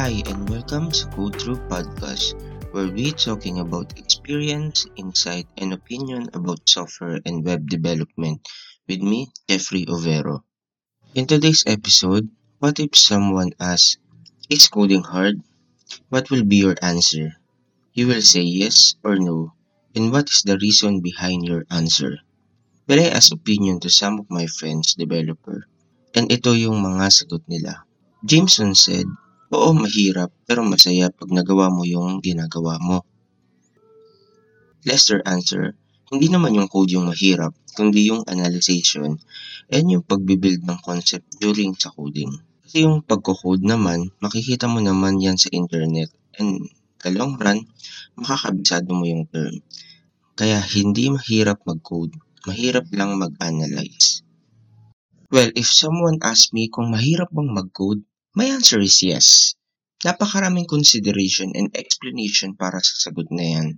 Hi and welcome to Go Through Podcast, where we talking about experience, insight, and opinion about software and web development with me, Jeffrey Overo. In today's episode, what if someone asks, is coding hard? What will be your answer? You will say yes or no, and what is the reason behind your answer? Well, I asked opinion to some of my friends developer, and ito yung mga sagot nila. Jameson said, Oo, mahirap pero masaya pag nagawa mo yung ginagawa mo. Lester answer, hindi naman yung code yung mahirap, kundi yung analyzation and yung pagbibuild ng concept during sa coding. Kasi yung pagko-code naman, makikita mo naman yan sa internet and the long run, makakabisado mo yung term. Kaya hindi mahirap mag-code, mahirap lang mag-analyze. Well, if someone asks me kung mahirap bang mag-code, my answer is yes. Napakaraming consideration and explanation para sa sagot na yan.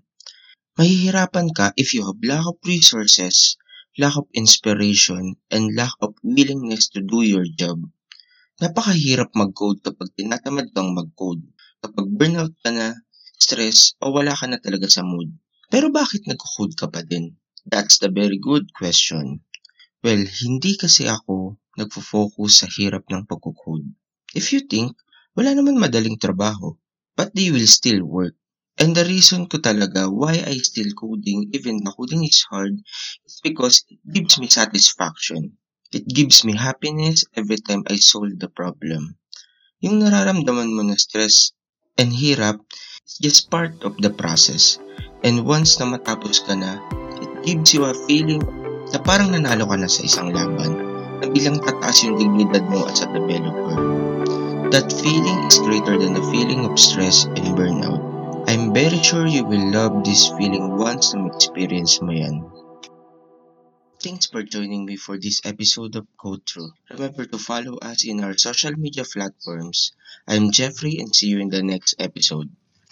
Mahihirapan ka if you have lack of resources, lack of inspiration, and lack of willingness to do your job. Napakahirap mag-code kapag tinatamad kang mag-code, kapag burnout ka na, stress, o wala ka na talaga sa mood. Pero bakit nag-code ka pa din? That's the very good question. Well, hindi kasi ako nagfo-focus sa hirap ng pagko-code. If you think, wala naman madaling trabaho, but they will still work. And the reason ko talaga why I still coding even the coding is hard is because it gives me satisfaction. It gives me happiness every time I solve the problem. Yung nararamdaman mo na stress and hirap is just part of the process. And once na matapos ka na, it gives you a feeling na parang nanalo ka na sa isang laban na bilang tataas yung dignidad mo as a developer. That feeling is greater than the feeling of stress and burnout. I'm very sure you will love this feeling once na experience yan. Thanks for joining me for this episode of Code Through. Remember to follow us in our social media platforms. I'm Jeffrey and see you in the next episode.